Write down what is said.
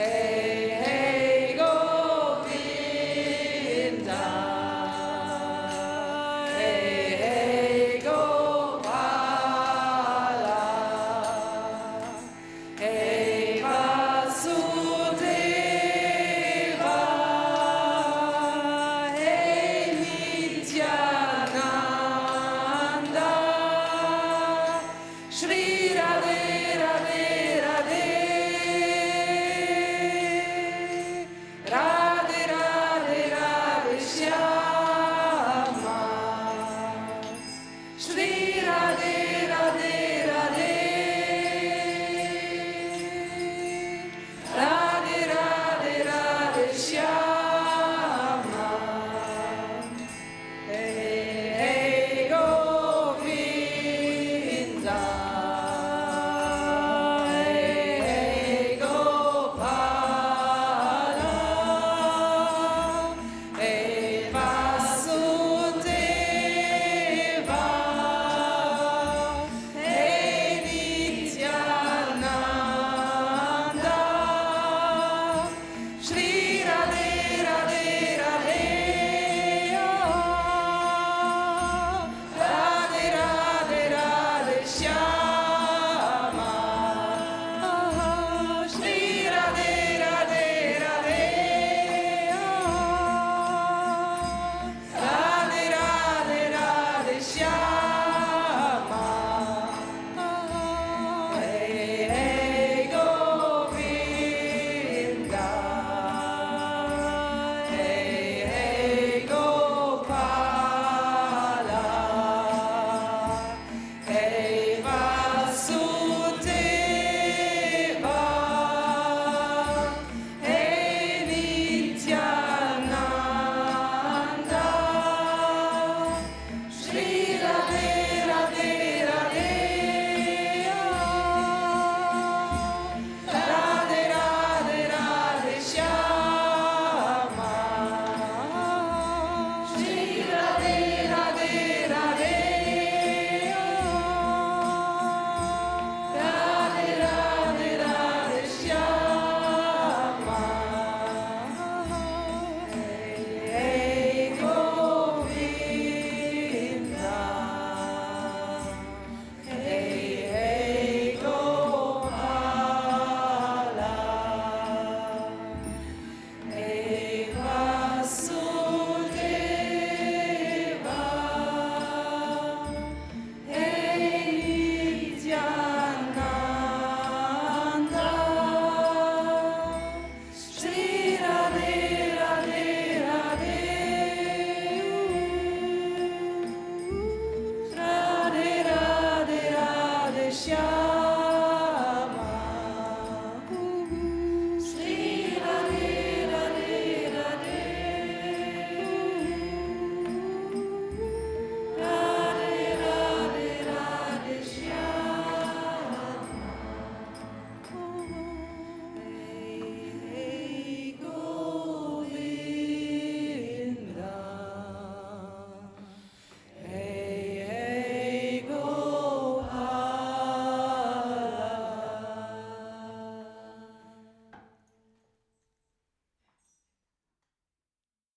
Hey.